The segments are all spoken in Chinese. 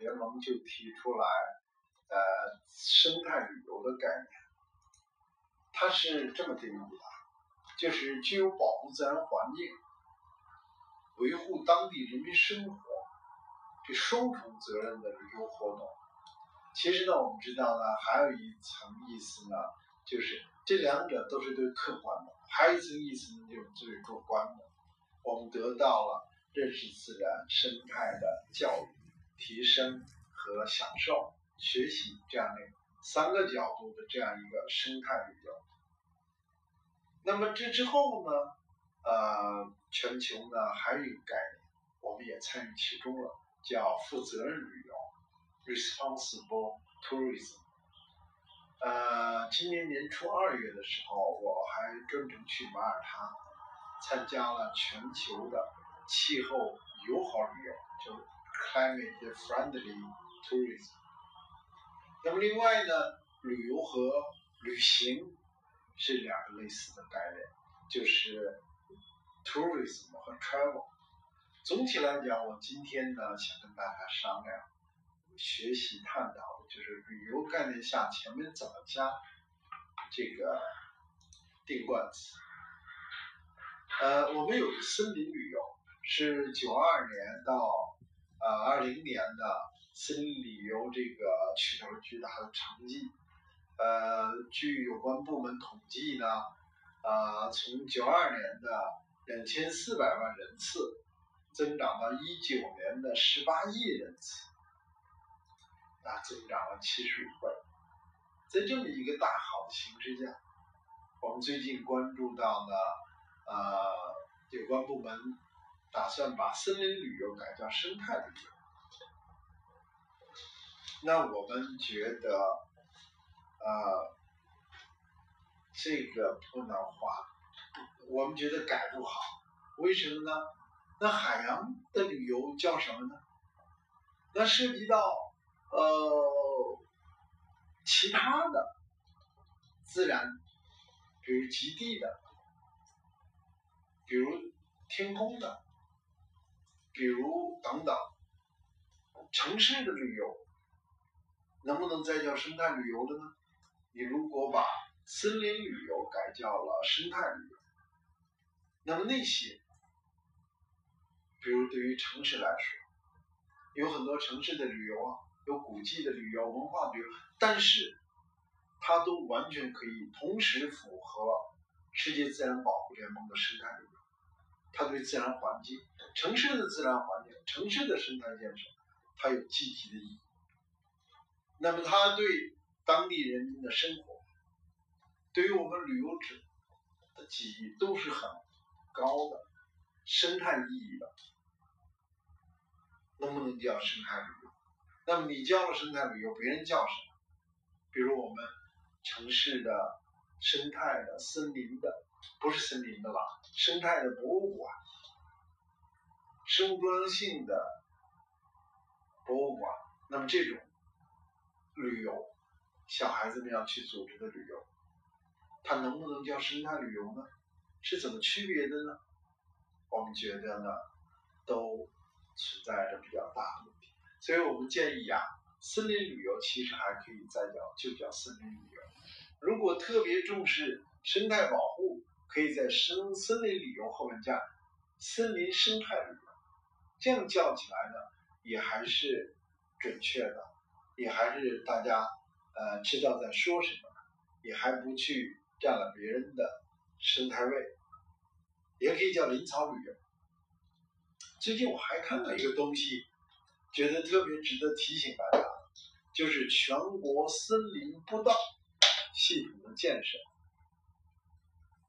联盟就提出来，呃，生态旅游的概念，它是这么定义的，就是具有保护自然环境、维护当地人民生活这双重责任的旅游活动。其实呢，我们知道呢，还有一层意思呢，就是这两者都是对客观的，还有一层意思呢，就是最主观的。我们得到了认识自然生态的教育、提升和享受、学习这样的三个角度的这样一个生态旅游。那么这之后呢，呃，全球呢还有一个概念，我们也参与其中了，叫负责任旅游 （responsible tourism）。呃，今年年初二月的时候，我还专程去马耳他。参加了全球的气候友好旅游，就 climate friendly tourism。那么另外呢，旅游和旅行是两个类似的概念，就是 tourism 和 travel。总体来讲，我今天呢想跟大家商量、学习、探讨的就是旅游概念下前面怎么加这个定冠词。呃，我们有个森林旅游，是九二年到呃二零年的森林旅游这个取得了巨大的成绩。呃，据有关部门统计呢，呃，从九二年的两千四百万人次，增长到一九年的十八亿人次，啊，增长了七十五倍。在这么一个大好的形势下，我们最近关注到呢。呃，有关部门打算把森林旅游改叫生态旅游。那我们觉得，呃，这个不能花，我们觉得改不好。为什么呢？那海洋的旅游叫什么呢？那涉及到呃其他的自然，比如极地的。比如天空的，比如等等，城市的旅游能不能再叫生态旅游了呢？你如果把森林旅游改叫了生态旅游，那么那些，比如对于城市来说，有很多城市的旅游啊，有古迹的旅游、文化旅游，但是它都完全可以同时符合世界自然保护联盟的生态旅游。它对自然环境、城市的自然环境、城市的生态建设，它有积极的意义。那么，它对当地人民的生活，对于我们旅游者的记忆都是很高的生态意义的。能不能叫生态旅游？那么你叫了生态旅游，别人叫什么？比如我们城市的生态的、森林的。不是森林的了，生态的博物馆，生物多样性的博物馆。那么这种旅游，小孩子们要去组织的旅游，它能不能叫生态旅游呢？是怎么区别的呢？我们觉得呢，都存在着比较大的问题。所以我们建议啊，森林旅游其实还可以再叫，就叫森林旅游。如果特别重视生态保护，可以在森森林旅游后面加森林生态旅游，这样叫起来呢，也还是准确的，也还是大家呃知道在说什么，也还不去占了别人的生态位，也可以叫林草旅游。最近我还看到一个东西，觉得特别值得提醒大家，就是全国森林步道系统的建设。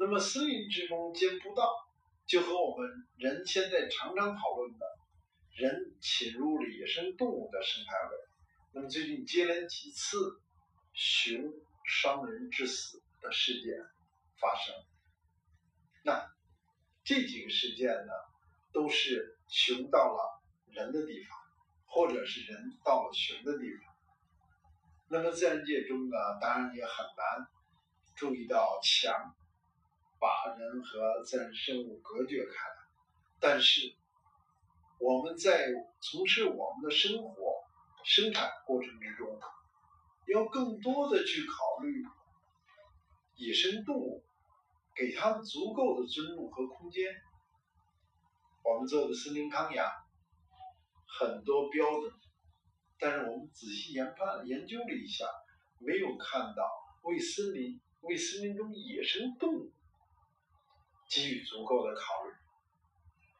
那么，森林之中兼不道，就和我们人现在常常讨论的，人侵入了野生动物的生态位。那么最近接连几次熊伤人致死的事件发生，那这几个事件呢，都是熊到了人的地方，或者是人到了熊的地方。那么自然界中呢，当然也很难注意到墙。把人和自然生物隔绝开来，但是我们在从事我们的生活，生产过程之中，要更多的去考虑野生动物，给他们足够的尊重和空间。我们做的森林康养，很多标准，但是我们仔细研判研究了一下，没有看到为森林、为森林中野生动物给予足够的考虑。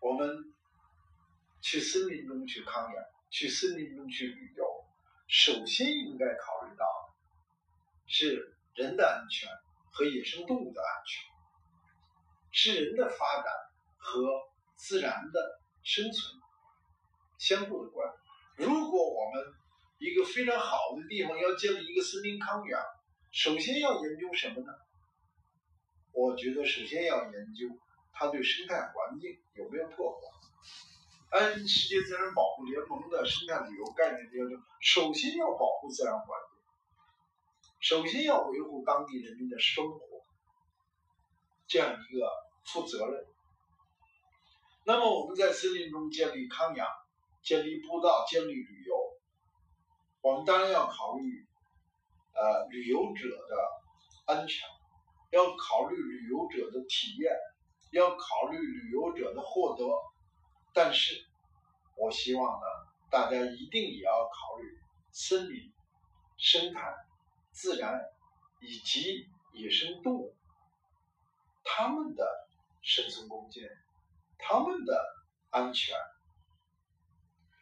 我们去森林中去康养，去森林中去旅游，首先应该考虑到是人的安全和野生动物的安全，是人的发展和。自然的生存相互的关。如果我们一个非常好的地方要建立一个森林康养，首先要研究什么呢？我觉得首先要研究它对生态环境有没有破坏。按世界自然保护联盟的生态旅游概念标准，首先要保护自然环境，首先要维护当地人民的生活，这样一个负责任。那么我们在森林中建立康养、建立步道、建立旅游，我们当然要考虑，呃，旅游者的安全，要考虑旅游者的体验，要考虑旅游者的获得。但是，我希望呢，大家一定也要考虑森林、生态、自然以及野生动物它们的生存空间。他们的安全，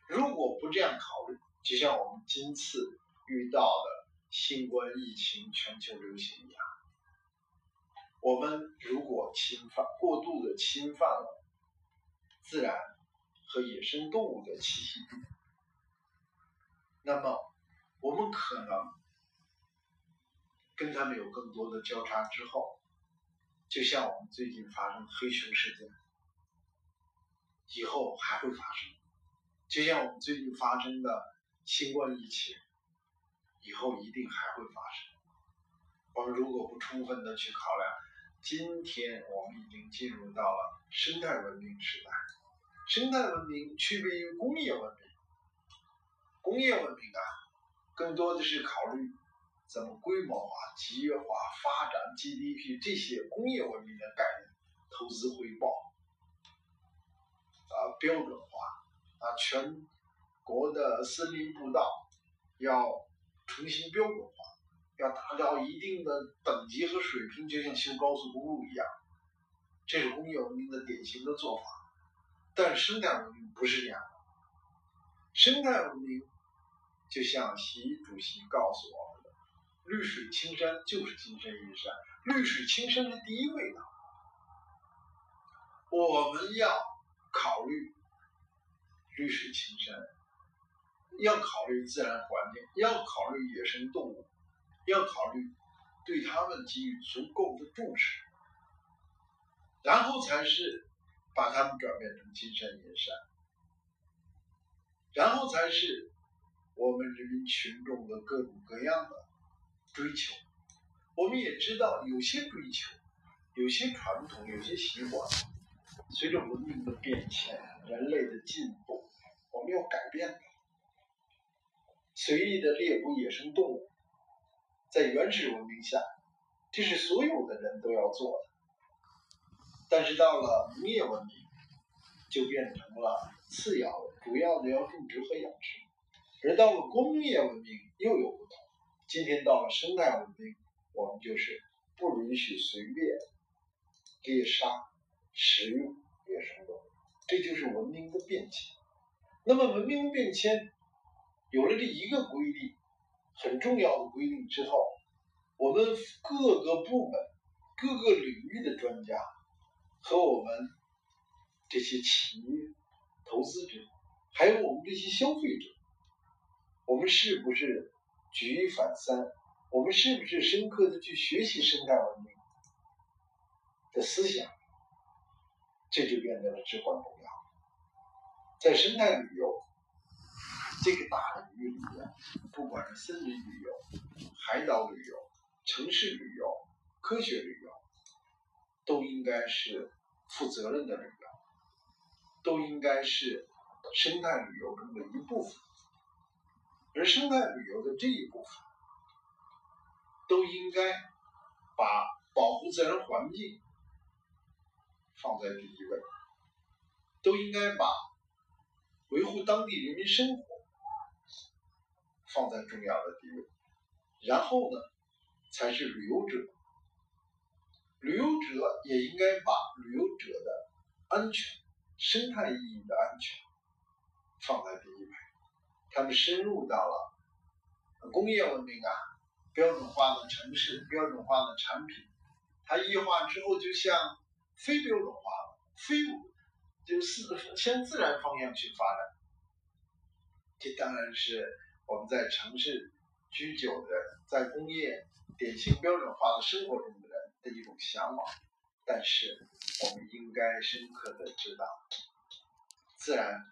如果不这样考虑，就像我们今次遇到的新冠疫情全球流行一样，我们如果侵犯过度的侵犯了自然和野生动物的栖息地，那么我们可能跟他们有更多的交叉之后，就像我们最近发生黑熊事件。以后还会发生，就像我们最近发生的新冠疫情，以后一定还会发生。我们如果不充分的去考量，今天我们已经进入到了生态文明时代。生态文明区别于工业文明，工业文明啊，更多的是考虑怎么规模化、集约化发展 GDP 这些工业文明的概念，投资回报。啊，标准化啊，全国的森林步道要重新标准化，要达到一定的等级和水平，就像修高速公路一样。这是工业文明的典型的做法，但生态文明不是这样的。生态文明就像习主席告诉我们的：“绿水青山就是金山银山，绿水青山是第一位的。”我们要。考虑绿水青山，要考虑自然环境，要考虑野生动物，要考虑对他们给予足够的重视，然后才是把他们转变成金山银山，然后才是我们人民群众的各种各样的追求。我们也知道，有些追求，有些传统，有些习惯。随着文明的变迁，人类的进步，我们要改变它。随意的猎捕野生动物，在原始文明下，这是所有的人都要做的。但是到了农业文明，就变成了次要的，主要的要种植和养殖。而到了工业文明又有不同。今天到了生态文明，我们就是不允许随便猎杀。食用野生动物，这就是文明的变迁。那么文明变迁有了这一个规律，很重要的规定之后，我们各个部门、各个领域的专家和我们这些企业、投资者，还有我们这些消费者，我们是不是举一反三？我们是不是深刻的去学习生态文明的思想？这就变得了至关重要。在生态旅游这个大领域里面，不管是森林旅游、海岛旅游、城市旅游、科学旅游，都应该是负责任的旅游，都应该是生态旅游中的一部分。而生态旅游的这一部分，都应该把保护自然环境放在第一位，都应该把维护当地人民生活放在重要的地位，然后呢，才是旅游者。旅游者也应该把旅游者的安全、生态意义的安全放在第一位。他们深入到了工业文明啊，标准化的城市、标准化的产品，它异化之后就像非标准化了，非就是向自然方向去发展。这当然是我们在城市居久的，在工业典型标准化的生活中的人的一种向往。但是我们应该深刻的知道，自然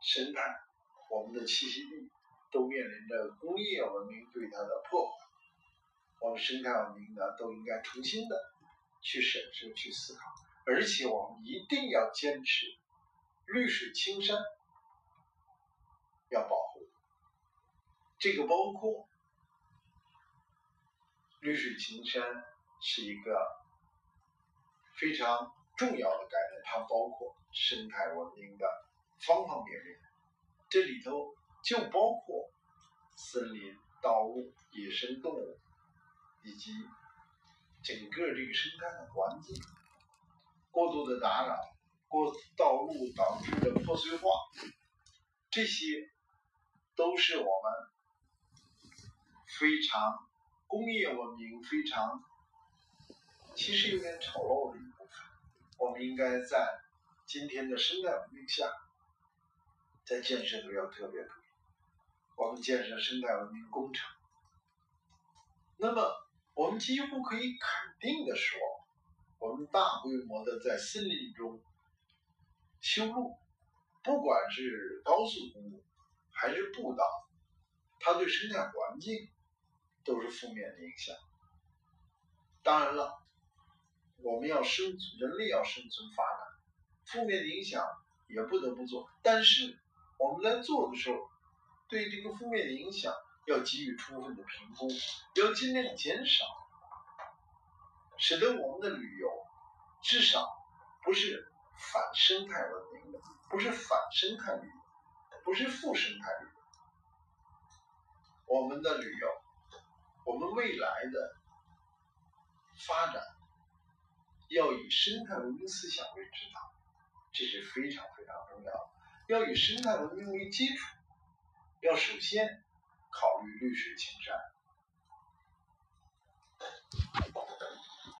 生态。我们的栖息地都面临着工业文明对它的破坏，我们生态文明呢都应该重新的去审视、去思考，而且我们一定要坚持绿水青山要保，这个包括绿水青山是一个非常重要的概念，它包括生态文明的方方面面。这里头就包括森林、道路、野生动物，以及整个这个生态的环境。过度的打扰，过道路导致的破碎化，这些都是我们非常工业文明非常其实有点丑陋的一部分。我们应该在今天的生态文明下。在建设都要特别注意。我们建设生态文明工程，那么我们几乎可以肯定的说，我们大规模的在森林中修路，不管是高速公路还是步道，它对生态环境都是负面的影响。当然了，我们要生存，人类要生存发展，负面的影响也不得不做，但是。我们在做的时候，对这个负面的影响要给予充分的评估，要尽量减少，使得我们的旅游至少不是反生态文明的，不是反生态旅游，不是负生态旅游。我们的旅游，我们未来的发展要以生态文明思想为指导这是非常非常重要的。要以生态文明为基础要首先考虑绿水青山。